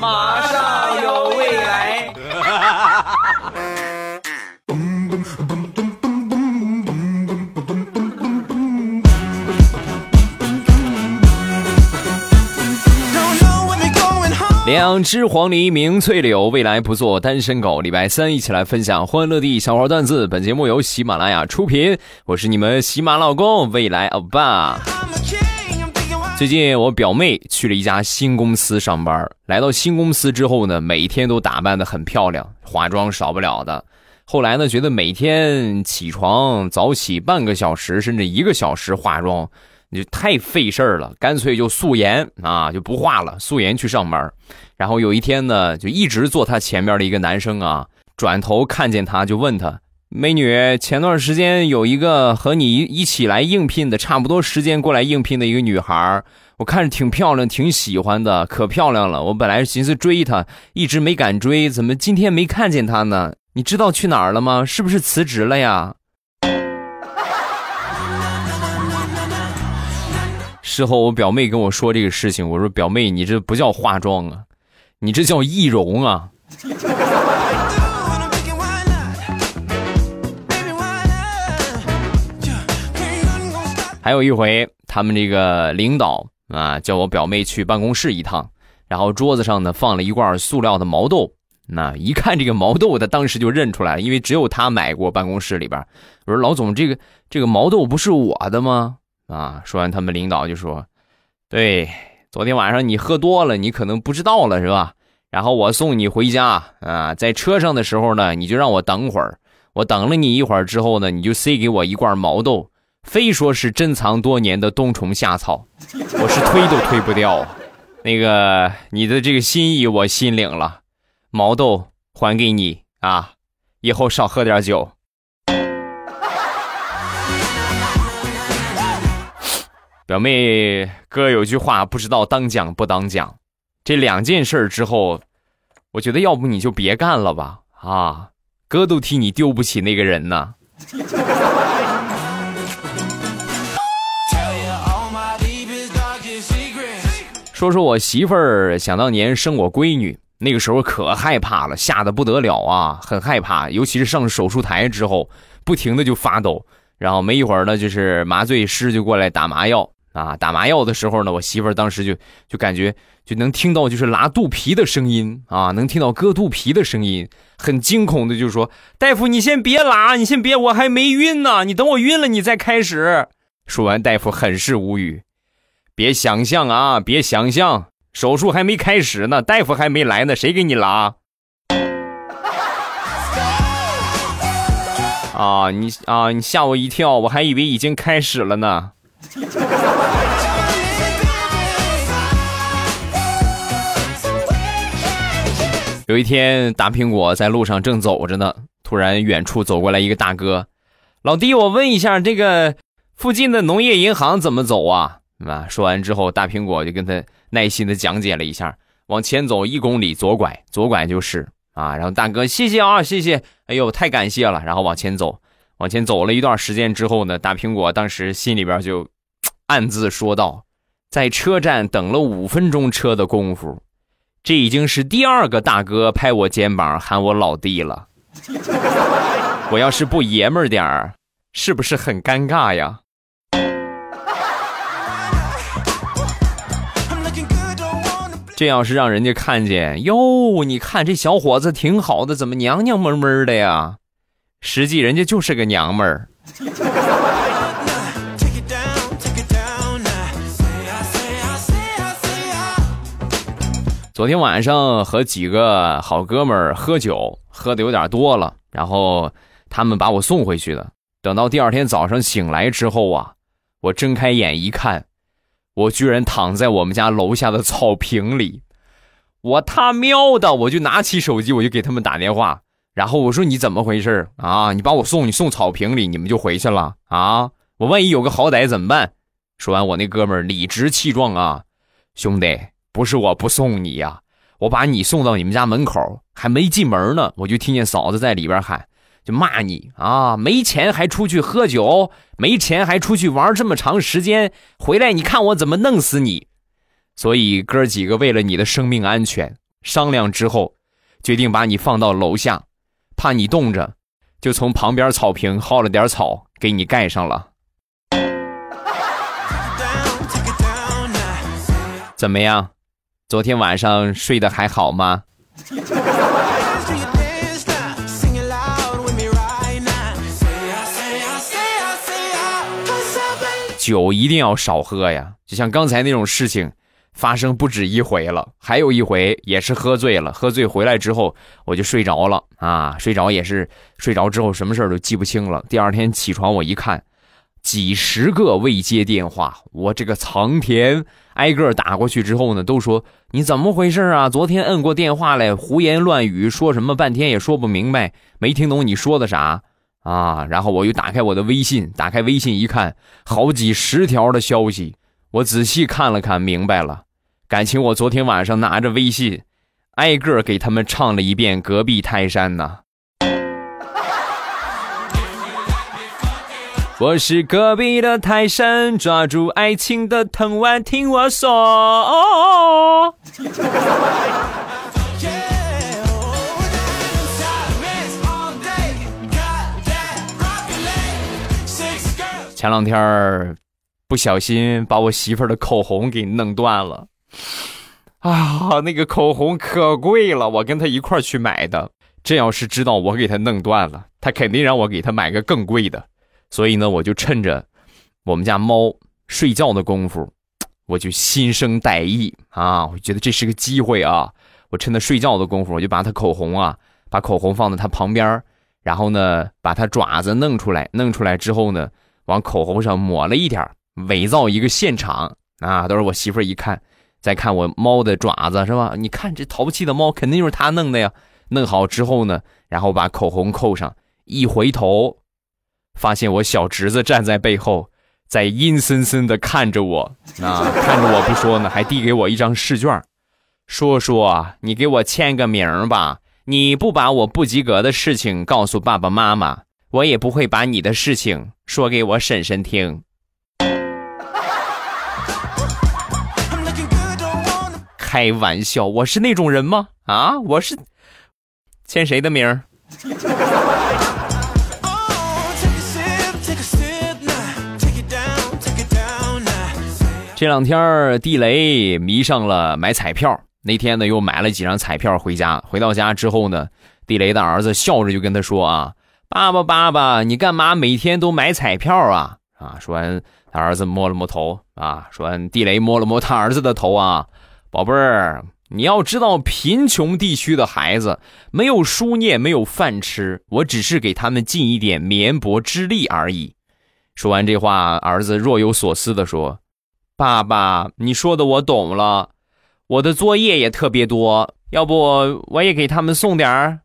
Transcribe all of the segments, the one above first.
马上有未来。两只黄鹂鸣翠柳，未来不做单身狗。礼拜三一起来分享欢乐地小花段子。本节目由喜马拉雅出品，我是你们喜马老公未来欧巴。最近我表妹去了一家新公司上班，来到新公司之后呢，每天都打扮得很漂亮，化妆少不了的。后来呢，觉得每天起床早起半个小时甚至一个小时化妆。就太费事儿了，干脆就素颜啊，就不化了，素颜去上班。然后有一天呢，就一直坐他前面的一个男生啊，转头看见他就问他：“美女，前段时间有一个和你一起来应聘的，差不多时间过来应聘的一个女孩，我看着挺漂亮，挺喜欢的，可漂亮了。我本来寻思追她，一直没敢追，怎么今天没看见她呢？你知道去哪儿了吗？是不是辞职了呀？” 事后我表妹跟我说这个事情，我说表妹，你这不叫化妆啊，你这叫易容啊。还有一回，他们这个领导啊叫我表妹去办公室一趟，然后桌子上呢放了一罐塑料的毛豆，那一看这个毛豆，他当时就认出来了，因为只有他买过办公室里边。我说老总，这个这个毛豆不是我的吗？啊！说完，他们领导就说：“对，昨天晚上你喝多了，你可能不知道了，是吧？然后我送你回家啊，在车上的时候呢，你就让我等会儿。我等了你一会儿之后呢，你就塞给我一罐毛豆，非说是珍藏多年的冬虫夏草，我是推都推不掉。那个，你的这个心意我心领了，毛豆还给你啊，以后少喝点酒。”表妹，哥有句话不知道当讲不当讲，这两件事之后，我觉得要不你就别干了吧，啊，哥都替你丢不起那个人呢。说说我媳妇儿，想当年生我闺女，那个时候可害怕了，吓得不得了啊，很害怕，尤其是上手术台之后，不停的就发抖，然后没一会儿呢，就是麻醉师就过来打麻药。啊，打麻药的时候呢，我媳妇儿当时就就感觉就能听到就是拉肚皮的声音啊，能听到割肚皮的声音，很惊恐的就说：“大夫，你先别拉，你先别，我还没晕呢，你等我晕了你再开始。”说完，大夫很是无语，别想象啊，别想象，手术还没开始呢，大夫还没来呢，谁给你拉？啊，你啊，你吓我一跳，我还以为已经开始了呢。有一天，大苹果在路上正走着呢，突然远处走过来一个大哥：“老弟，我问一下，这个附近的农业银行怎么走啊？”啊，说完之后，大苹果就跟他耐心的讲解了一下：“往前走一公里，左拐，左拐就是啊。”然后大哥：“谢谢啊，谢谢，哎呦，太感谢了。”然后往前走，往前走了一段时间之后呢，大苹果当时心里边就。暗自说道：“在车站等了五分钟车的功夫，这已经是第二个大哥拍我肩膀喊我老弟了。我要是不爷们儿点儿，是不是很尴尬呀？”这要是让人家看见哟，你看这小伙子挺好的，怎么娘娘们们的呀？实际人家就是个娘们儿。昨天晚上和几个好哥们儿喝酒，喝的有点多了，然后他们把我送回去的。等到第二天早上醒来之后啊，我睁开眼一看，我居然躺在我们家楼下的草坪里。我他喵的，我就拿起手机，我就给他们打电话，然后我说你怎么回事啊？你把我送你送草坪里，你们就回去了啊？我万一有个好歹怎么办？说完，我那哥们儿理直气壮啊，兄弟。不是我不送你呀，我把你送到你们家门口，还没进门呢，我就听见嫂子在里边喊，就骂你啊，没钱还出去喝酒，没钱还出去玩这么长时间，回来你看我怎么弄死你！所以哥几个为了你的生命安全，商量之后，决定把你放到楼下，怕你冻着，就从旁边草坪薅了点草给你盖上了。怎么样？昨天晚上睡得还好吗？酒一定要少喝呀！就像刚才那种事情发生不止一回了，还有一回也是喝醉了，喝醉回来之后我就睡着了啊，睡着也是睡着之后什么事儿都记不清了。第二天起床我一看，几十个未接电话，我这个苍天，挨个打过去之后呢，都说你怎么回事啊？昨天摁过电话来，胡言乱语，说什么半天也说不明白，没听懂你说的啥。啊，然后我又打开我的微信，打开微信一看，好几十条的消息，我仔细看了看，明白了，感情我昨天晚上拿着微信，挨个给他们唱了一遍《隔壁泰山》呢。我是隔壁的泰山，抓住爱情的藤蔓，听我说。前两天儿不小心把我媳妇儿的口红给弄断了，啊，那个口红可贵了，我跟她一块儿去买的。这要是知道我给她弄断了，她肯定让我给她买个更贵的。所以呢，我就趁着我们家猫睡觉的功夫，我就心生歹意啊！我觉得这是个机会啊！我趁它睡觉的功夫，我就把它口红啊，把口红放在它旁边，然后呢，把它爪子弄出来，弄出来之后呢。往口红上抹了一点，伪造一个现场啊！都是我媳妇儿一看，再看我猫的爪子是吧？你看这淘气的猫，肯定就是他弄的呀。弄好之后呢，然后把口红扣上，一回头，发现我小侄子站在背后，在阴森森的看着我啊，看着我不说呢，还递给我一张试卷，说说你给我签个名吧。你不把我不及格的事情告诉爸爸妈妈。我也不会把你的事情说给我婶婶听。开玩笑，我是那种人吗？啊，我是签谁的名儿？这两天地雷迷上了买彩票，那天呢又买了几张彩票回家。回到家之后呢，地雷的儿子笑着就跟他说啊。爸爸，爸爸，你干嘛每天都买彩票啊？啊！说完，他儿子摸了摸头啊。说完，地雷摸了摸他儿子的头啊。宝贝儿，你要知道，贫穷地区的孩子没有书念，没有饭吃，我只是给他们尽一点绵薄之力而已。说完这话，儿子若有所思的说：“爸爸，你说的我懂了，我的作业也特别多，要不我也给他们送点儿。”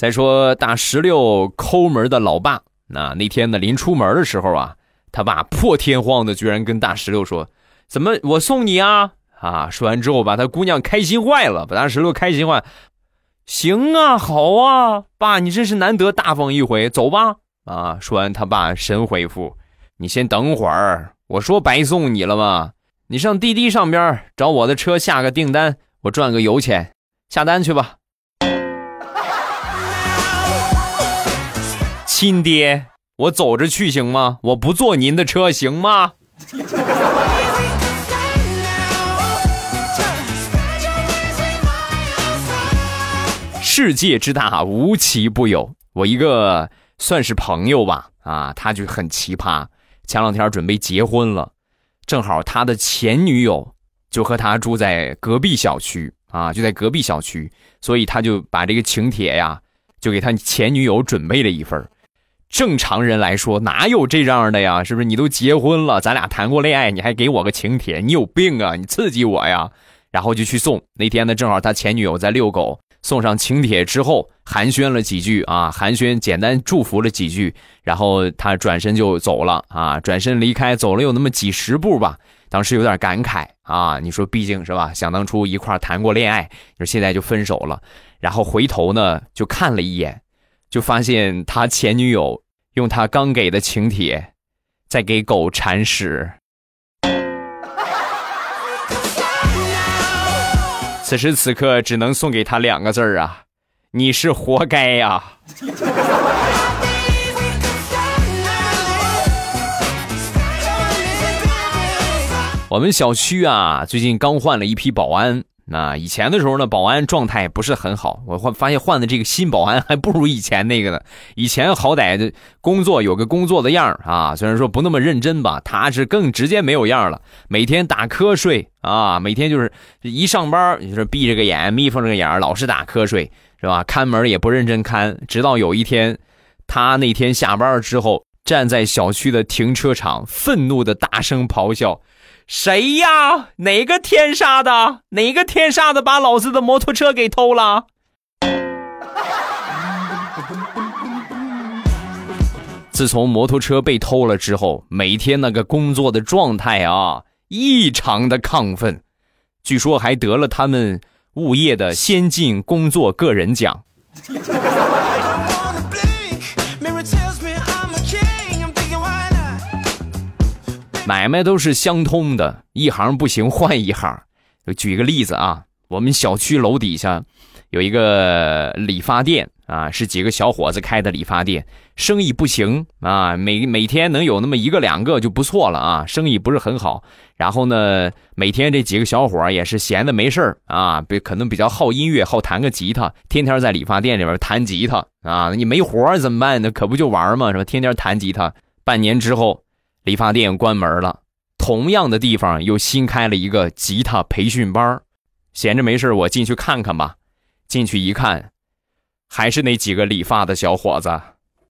再说大石榴抠门的老爸，那那天呢临出门的时候啊，他爸破天荒的居然跟大石榴说：“怎么我送你啊？”啊，说完之后把他姑娘开心坏了，把大石榴开心坏。行啊，好啊，爸你真是难得大方一回，走吧。啊，说完他爸神回复：“你先等会儿，我说白送你了吗？你上滴滴上边找我的车下个订单，我赚个油钱，下单去吧。”亲爹，我走着去行吗？我不坐您的车行吗？世界之大，无奇不有。我一个算是朋友吧，啊，他就很奇葩。前两天准备结婚了，正好他的前女友就和他住在隔壁小区啊，就在隔壁小区，所以他就把这个请帖呀，就给他前女友准备了一份正常人来说，哪有这样的呀？是不是？你都结婚了，咱俩谈过恋爱，你还给我个请帖？你有病啊！你刺激我呀！然后就去送。那天呢，正好他前女友在遛狗，送上请帖之后，寒暄了几句啊，寒暄，简单祝福了几句，然后他转身就走了啊，转身离开，走了有那么几十步吧。当时有点感慨啊，你说，毕竟是吧？想当初一块谈过恋爱，你说现在就分手了，然后回头呢，就看了一眼。就发现他前女友用他刚给的请帖，在给狗铲屎。此时此刻，只能送给他两个字儿啊，你是活该呀！我们小区啊，最近刚换了一批保安。那以前的时候呢，保安状态不是很好。我换发现换的这个新保安还不如以前那个呢。以前好歹的工作有个工作的样啊，虽然说不那么认真吧，他是更直接没有样了。每天打瞌睡啊，每天就是一上班就是闭着个眼，眯缝着个眼，老是打瞌睡，是吧？看门也不认真看。直到有一天，他那天下班之后，站在小区的停车场，愤怒的大声咆哮。谁呀？哪个天杀的？哪个天杀的把老子的摩托车给偷了？自从摩托车被偷了之后，每天那个工作的状态啊，异常的亢奋，据说还得了他们物业的先进工作个人奖。买卖都是相通的，一行不行换一行。就举个例子啊，我们小区楼底下有一个理发店啊，是几个小伙子开的理发店，生意不行啊，每每天能有那么一个两个就不错了啊，生意不是很好。然后呢，每天这几个小伙也是闲的没事啊，比可能比较好音乐，好弹个吉他，天天在理发店里边弹吉他啊。你没活怎么办呢？可不就玩吗？是吧？天天弹吉他，半年之后。理发店关门了，同样的地方又新开了一个吉他培训班闲着没事我进去看看吧。进去一看，还是那几个理发的小伙子。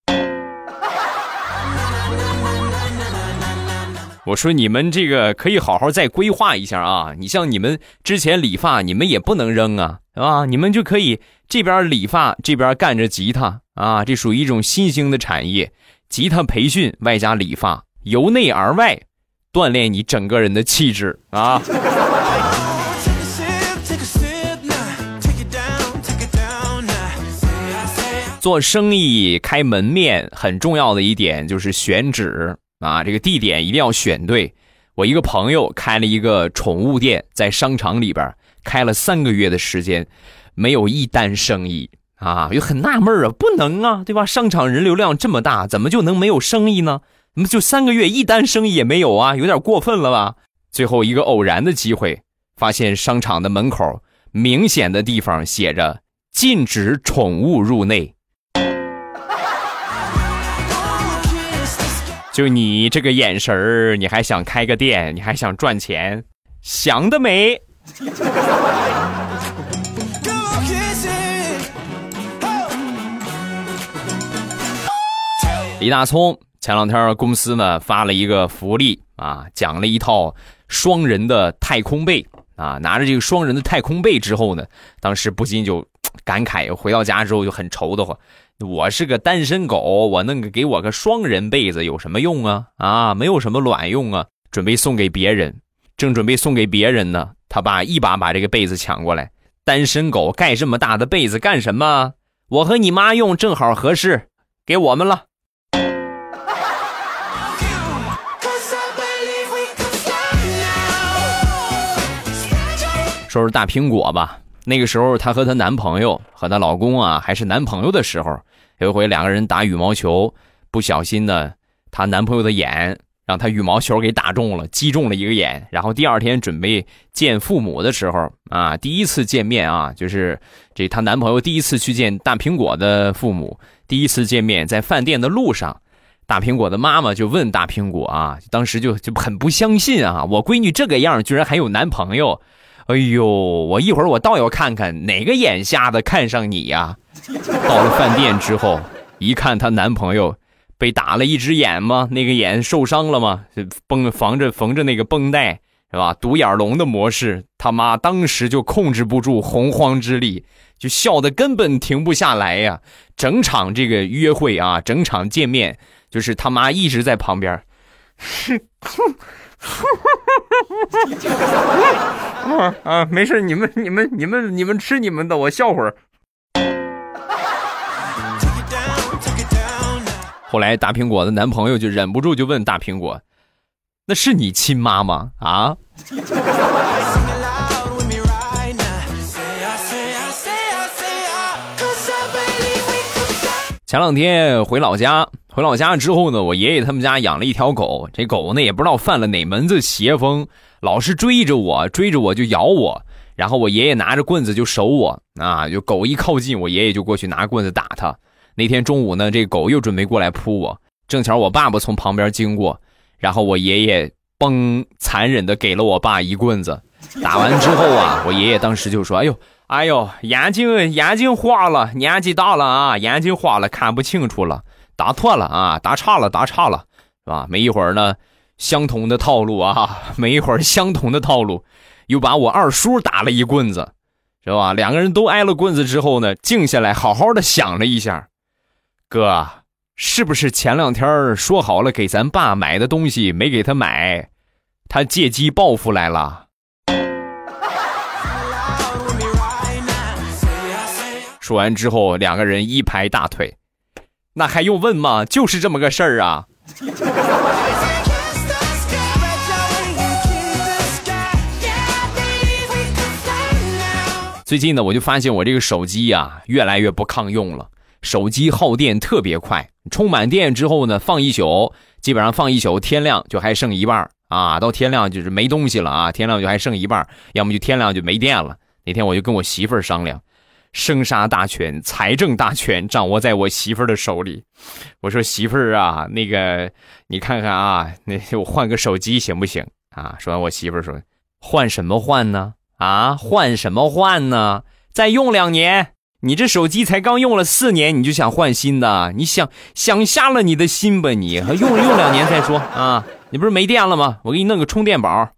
我说你们这个可以好好再规划一下啊！你像你们之前理发，你们也不能扔啊，是吧？你们就可以这边理发，这边干着吉他啊，这属于一种新兴的产业，吉他培训外加理发。由内而外，锻炼你整个人的气质啊！做生意开门面很重要的一点就是选址啊，这个地点一定要选对。我一个朋友开了一个宠物店，在商场里边开了三个月的时间，没有一单生意啊，就很纳闷啊，不能啊，对吧？商场人流量这么大，怎么就能没有生意呢？那就三个月一单生意也没有啊，有点过分了吧？最后一个偶然的机会，发现商场的门口明显的地方写着“禁止宠物入内”。就你这个眼神儿，你还想开个店？你还想赚钱？想得美！李大聪。前两天公司呢发了一个福利啊，奖了一套双人的太空被啊。拿着这个双人的太空被之后呢，当时不禁就感慨，回到家之后就很愁得慌。我是个单身狗，我弄个给我个双人被子有什么用啊？啊，没有什么卵用啊！准备送给别人，正准备送给别人呢，他爸一把把这个被子抢过来。单身狗盖这么大的被子干什么？我和你妈用正好合适，给我们了。说说大苹果吧，那个时候她和她男朋友和她老公啊还是男朋友的时候，有一回两个人打羽毛球，不小心呢，她男朋友的眼让她羽毛球给打中了，击中了一个眼。然后第二天准备见父母的时候啊，第一次见面啊，就是这她男朋友第一次去见大苹果的父母，第一次见面在饭店的路上，大苹果的妈妈就问大苹果啊，当时就就很不相信啊，我闺女这个样居然还有男朋友。哎呦，我一会儿我倒要看看哪个眼瞎的看上你呀！到了饭店之后，一看她男朋友被打了一只眼嘛，那个眼受伤了嘛，绷防着缝着那个绷带是吧？独眼龙的模式，他妈当时就控制不住洪荒之力，就笑得根本停不下来呀！整场这个约会啊，整场见面，就是他妈一直在旁边，哼哼。啊，没事，你们你们你们你们吃你们的，我笑会儿。后来大苹果的男朋友就忍不住就问大苹果：“那是你亲妈吗？啊？”前两天回老家，回老家之后呢，我爷爷他们家养了一条狗，这狗呢也不知道犯了哪门子邪风，老是追着我，追着我就咬我，然后我爷爷拿着棍子就守我啊，就狗一靠近，我爷爷就过去拿棍子打它。那天中午呢，这狗又准备过来扑我，正巧我爸爸从旁边经过，然后我爷爷嘣，残忍的给了我爸一棍子。打完之后啊，我爷爷当时就说：“哎呦。”哎呦，眼睛眼睛花了，年纪大了啊，眼睛花了，看不清楚了，打错了啊，打岔了，打岔了，是吧？没一会儿呢，相同的套路啊，没一会儿相同的套路，又把我二叔打了一棍子，是吧？两个人都挨了棍子之后呢，静下来，好好的想了一下，哥，是不是前两天说好了给咱爸买的东西没给他买，他借机报复来了？说完之后，两个人一拍大腿，那还用问吗？就是这么个事儿啊！最近呢，我就发现我这个手机呀，越来越不抗用了。手机耗电特别快，充满电之后呢，放一宿，基本上放一宿，天亮就还剩一半啊。到天亮就是没东西了啊，天亮就还剩一半要么就天亮就没电了。那天我就跟我媳妇儿商量。生杀大权、财政大权掌握在我媳妇儿的手里。我说媳妇儿啊，那个你看看啊，那我换个手机行不行啊？说完，我媳妇儿说：“换什么换呢？啊，换什么换呢？再用两年，你这手机才刚用了四年，你就想换新的？你想想瞎了你的心吧？你用用两年再说啊！你不是没电了吗？我给你弄个充电宝。”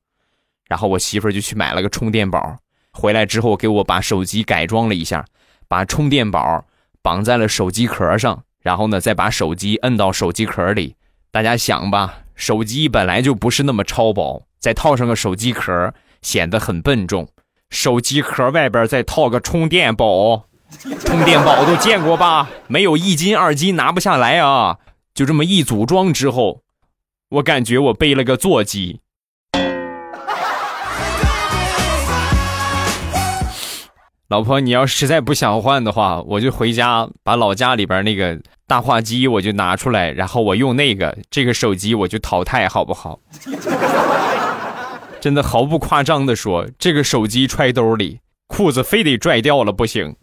然后我媳妇儿就去买了个充电宝。回来之后，给我把手机改装了一下，把充电宝绑在了手机壳上，然后呢，再把手机摁到手机壳里。大家想吧，手机本来就不是那么超薄，再套上个手机壳，显得很笨重。手机壳外边再套个充电宝，充电宝都见过吧？没有一斤二斤拿不下来啊！就这么一组装之后，我感觉我背了个座机。老婆，你要实在不想换的话，我就回家把老家里边那个大话机我就拿出来，然后我用那个这个手机我就淘汰，好不好？真的毫不夸张的说，这个手机揣兜里，裤子非得拽掉了不行。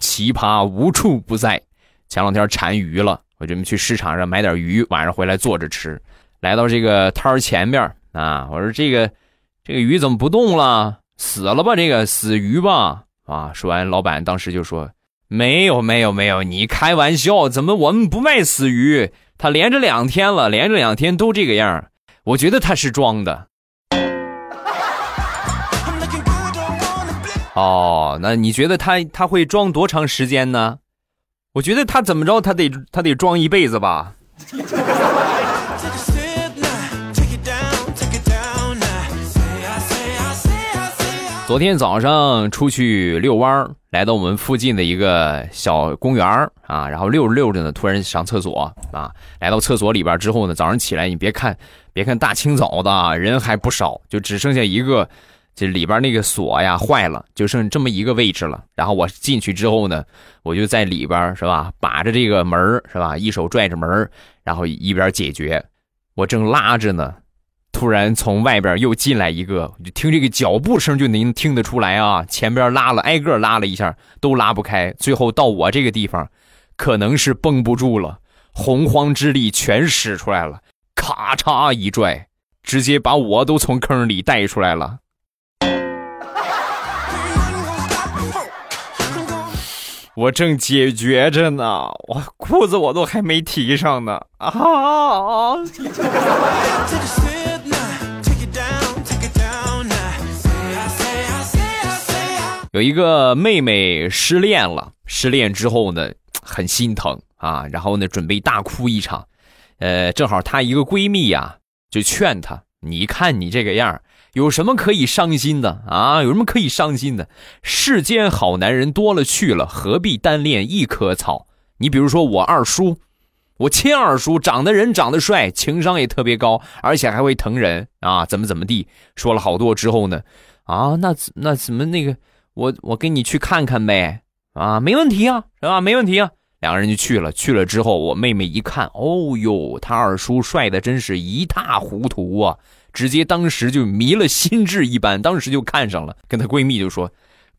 奇葩无处不在，前两天馋鱼了。我准备去市场上买点鱼，晚上回来做着吃。来到这个摊儿前面啊，我说这个这个鱼怎么不动了？死了吧？这个死鱼吧？啊！说完，老板当时就说：“没有，没有，没有，你开玩笑？怎么我们不卖死鱼？他连着两天了，连着两天都这个样我觉得他是装的。”哦，那你觉得他他会装多长时间呢？我觉得他怎么着，他得他得装一辈子吧。昨天早上出去遛弯儿来到我们附近的一个小公园啊，然后溜着溜着呢，突然上厕所啊。来到厕所里边之后呢，早上起来你别看别看大清早的人还不少，就只剩下一个。这里边那个锁呀坏了，就剩这么一个位置了。然后我进去之后呢，我就在里边是吧，把着这个门是吧，一手拽着门然后一边解决。我正拉着呢，突然从外边又进来一个，就听这个脚步声就能听得出来啊，前边拉了挨个拉了一下都拉不开，最后到我这个地方，可能是绷不住了，洪荒之力全使出来了，咔嚓一拽，直接把我都从坑里带出来了。我正解决着呢，我裤子我都还没提上呢啊！有一个妹妹失恋了，失恋之后呢，很心疼啊，然后呢，准备大哭一场。呃，正好她一个闺蜜呀，就劝她：“你看你这个样有什么可以伤心的啊？有什么可以伤心的？世间好男人多了去了，何必单恋一棵草？你比如说我二叔，我亲二叔长得人长得帅，情商也特别高，而且还会疼人啊，怎么怎么地？说了好多之后呢，啊，那那怎么那个？我我跟你去看看呗，啊，没问题啊，是吧？没问题啊。两个人就去了，去了之后，我妹妹一看，哦呦，他二叔帅的真是一塌糊涂啊！直接当时就迷了心智一般，当时就看上了。跟她闺蜜就说：“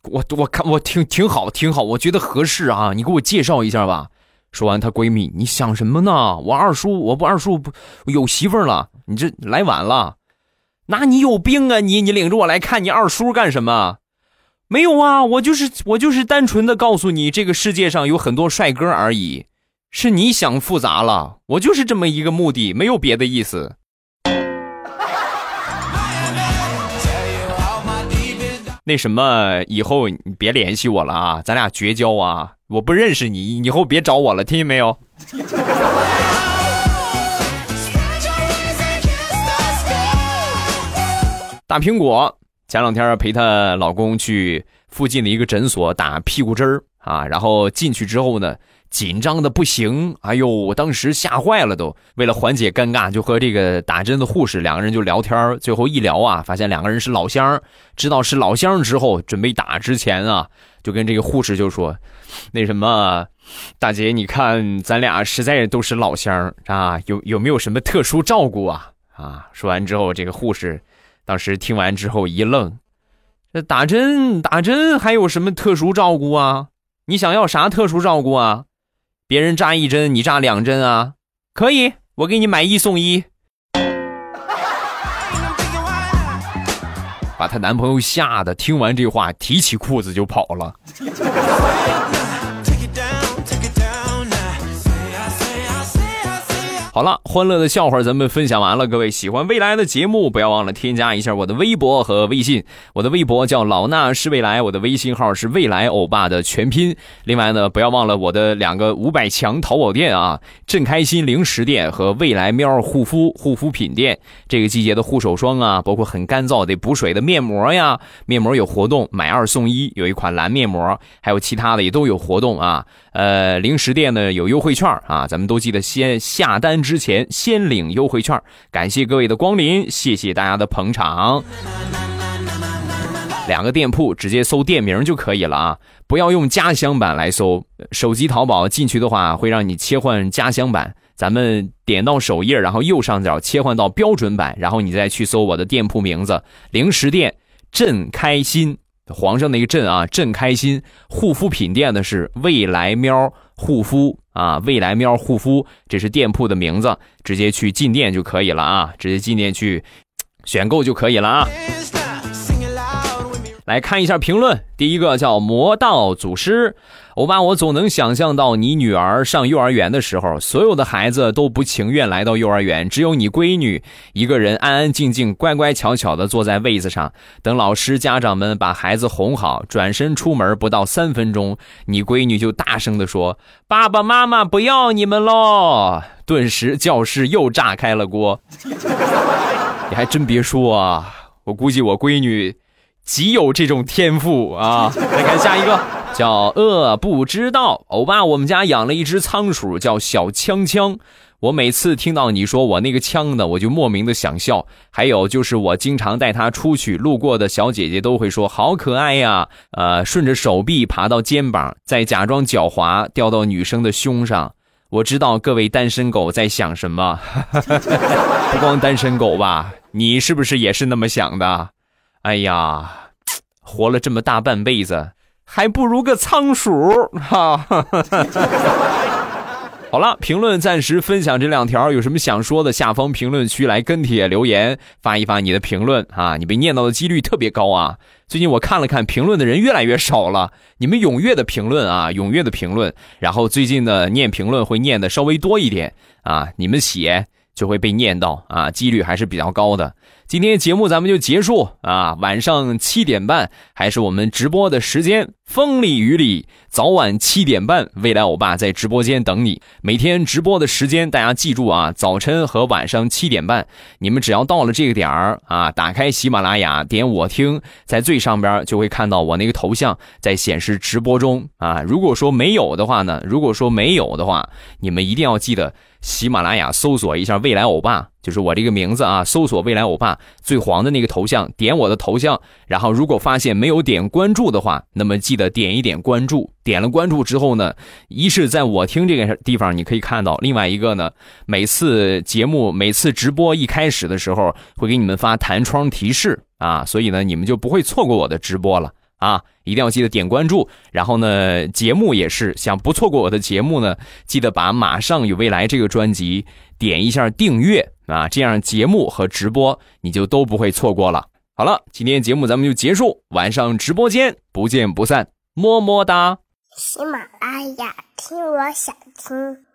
我我看我挺挺好，挺好，我觉得合适啊，你给我介绍一下吧。”说完，她闺蜜，你想什么呢？我二叔，我不二叔不有媳妇了，你这来晚了。那你有病啊你！你领着我来看你二叔干什么？没有啊，我就是我就是单纯的告诉你，这个世界上有很多帅哥而已，是你想复杂了。我就是这么一个目的，没有别的意思。那什么，以后你别联系我了啊，咱俩绝交啊！我不认识你，以后别找我了，听见没有？大苹果。前两天陪她老公去附近的一个诊所打屁股针儿啊，然后进去之后呢，紧张的不行，哎呦，我当时吓坏了都。为了缓解尴尬，就和这个打针的护士两个人就聊天最后一聊啊，发现两个人是老乡，知道是老乡之后，准备打之前啊，就跟这个护士就说：“那什么，大姐，你看咱俩实在都是老乡啊，有有没有什么特殊照顾啊？”啊，说完之后，这个护士。当时听完之后一愣，这打针打针还有什么特殊照顾啊？你想要啥特殊照顾啊？别人扎一针，你扎两针啊？可以，我给你买一送一。把她男朋友吓得听完这话，提起裤子就跑了。好了，欢乐的笑话咱们分享完了。各位喜欢未来的节目，不要忘了添加一下我的微博和微信。我的微博叫老衲是未来，我的微信号是未来欧巴的全拼。另外呢，不要忘了我的两个五百强淘宝店啊，正开心零食店和未来喵护肤护肤品店。这个季节的护手霜啊，包括很干燥得补水的面膜呀，面膜有活动，买二送一，有一款蓝面膜，还有其他的也都有活动啊。呃，零食店呢有优惠券啊，咱们都记得先下单之前先领优惠券。感谢各位的光临，谢谢大家的捧场。两个店铺直接搜店名就可以了啊，不要用家乡版来搜。手机淘宝进去的话，会让你切换家乡版。咱们点到首页，然后右上角切换到标准版，然后你再去搜我的店铺名字“零食店朕开心”。皇上那个朕啊，朕开心。护肤品店的是未来喵护肤啊，未来喵护肤，这是店铺的名字，直接去进店就可以了啊，直接进店去选购就可以了啊。来看一下评论，第一个叫魔道祖师，欧巴，我总能想象到你女儿上幼儿园的时候，所有的孩子都不情愿来到幼儿园，只有你闺女一个人安安静静、乖乖巧巧的坐在位子上，等老师、家长们把孩子哄好，转身出门不到三分钟，你闺女就大声的说：“爸爸妈妈不要你们喽！” 顿时教室又炸开了锅。你还真别说啊，我估计我闺女。极有这种天赋啊！再看下一个，叫饿不知道欧巴。我们家养了一只仓鼠，叫小枪枪。我每次听到你说我那个枪呢，我就莫名的想笑。还有就是我经常带它出去，路过的小姐姐都会说好可爱呀。呃，顺着手臂爬到肩膀，再假装狡猾掉到女生的胸上。我知道各位单身狗在想什么，不光单身狗吧？你是不是也是那么想的？哎呀，活了这么大半辈子，还不如个仓鼠哈。好了，评论暂时分享这两条，有什么想说的，下方评论区来跟帖留言，发一发你的评论啊！你被念到的几率特别高啊！最近我看了看评论的人越来越少了，你们踊跃的评论啊，踊跃的评论，然后最近的念评论会念的稍微多一点啊，你们写就会被念到啊，几率还是比较高的。今天节目咱们就结束啊，晚上七点半还是我们直播的时间，风里雨里，早晚七点半，未来欧巴在直播间等你。每天直播的时间大家记住啊，早晨和晚上七点半，你们只要到了这个点儿啊，打开喜马拉雅，点我听，在最上边就会看到我那个头像在显示直播中啊。如果说没有的话呢，如果说没有的话，你们一定要记得。喜马拉雅搜索一下“未来欧巴”，就是我这个名字啊。搜索“未来欧巴”最黄的那个头像，点我的头像。然后，如果发现没有点关注的话，那么记得点一点关注。点了关注之后呢，一是在我听这个地方你可以看到，另外一个呢，每次节目、每次直播一开始的时候会给你们发弹窗提示啊，所以呢，你们就不会错过我的直播了。啊，一定要记得点关注，然后呢，节目也是想不错过我的节目呢，记得把《马上与未来》这个专辑点一下订阅啊，这样节目和直播你就都不会错过了。好了，今天节目咱们就结束，晚上直播间不见不散，么么哒。喜马拉雅，听我想听。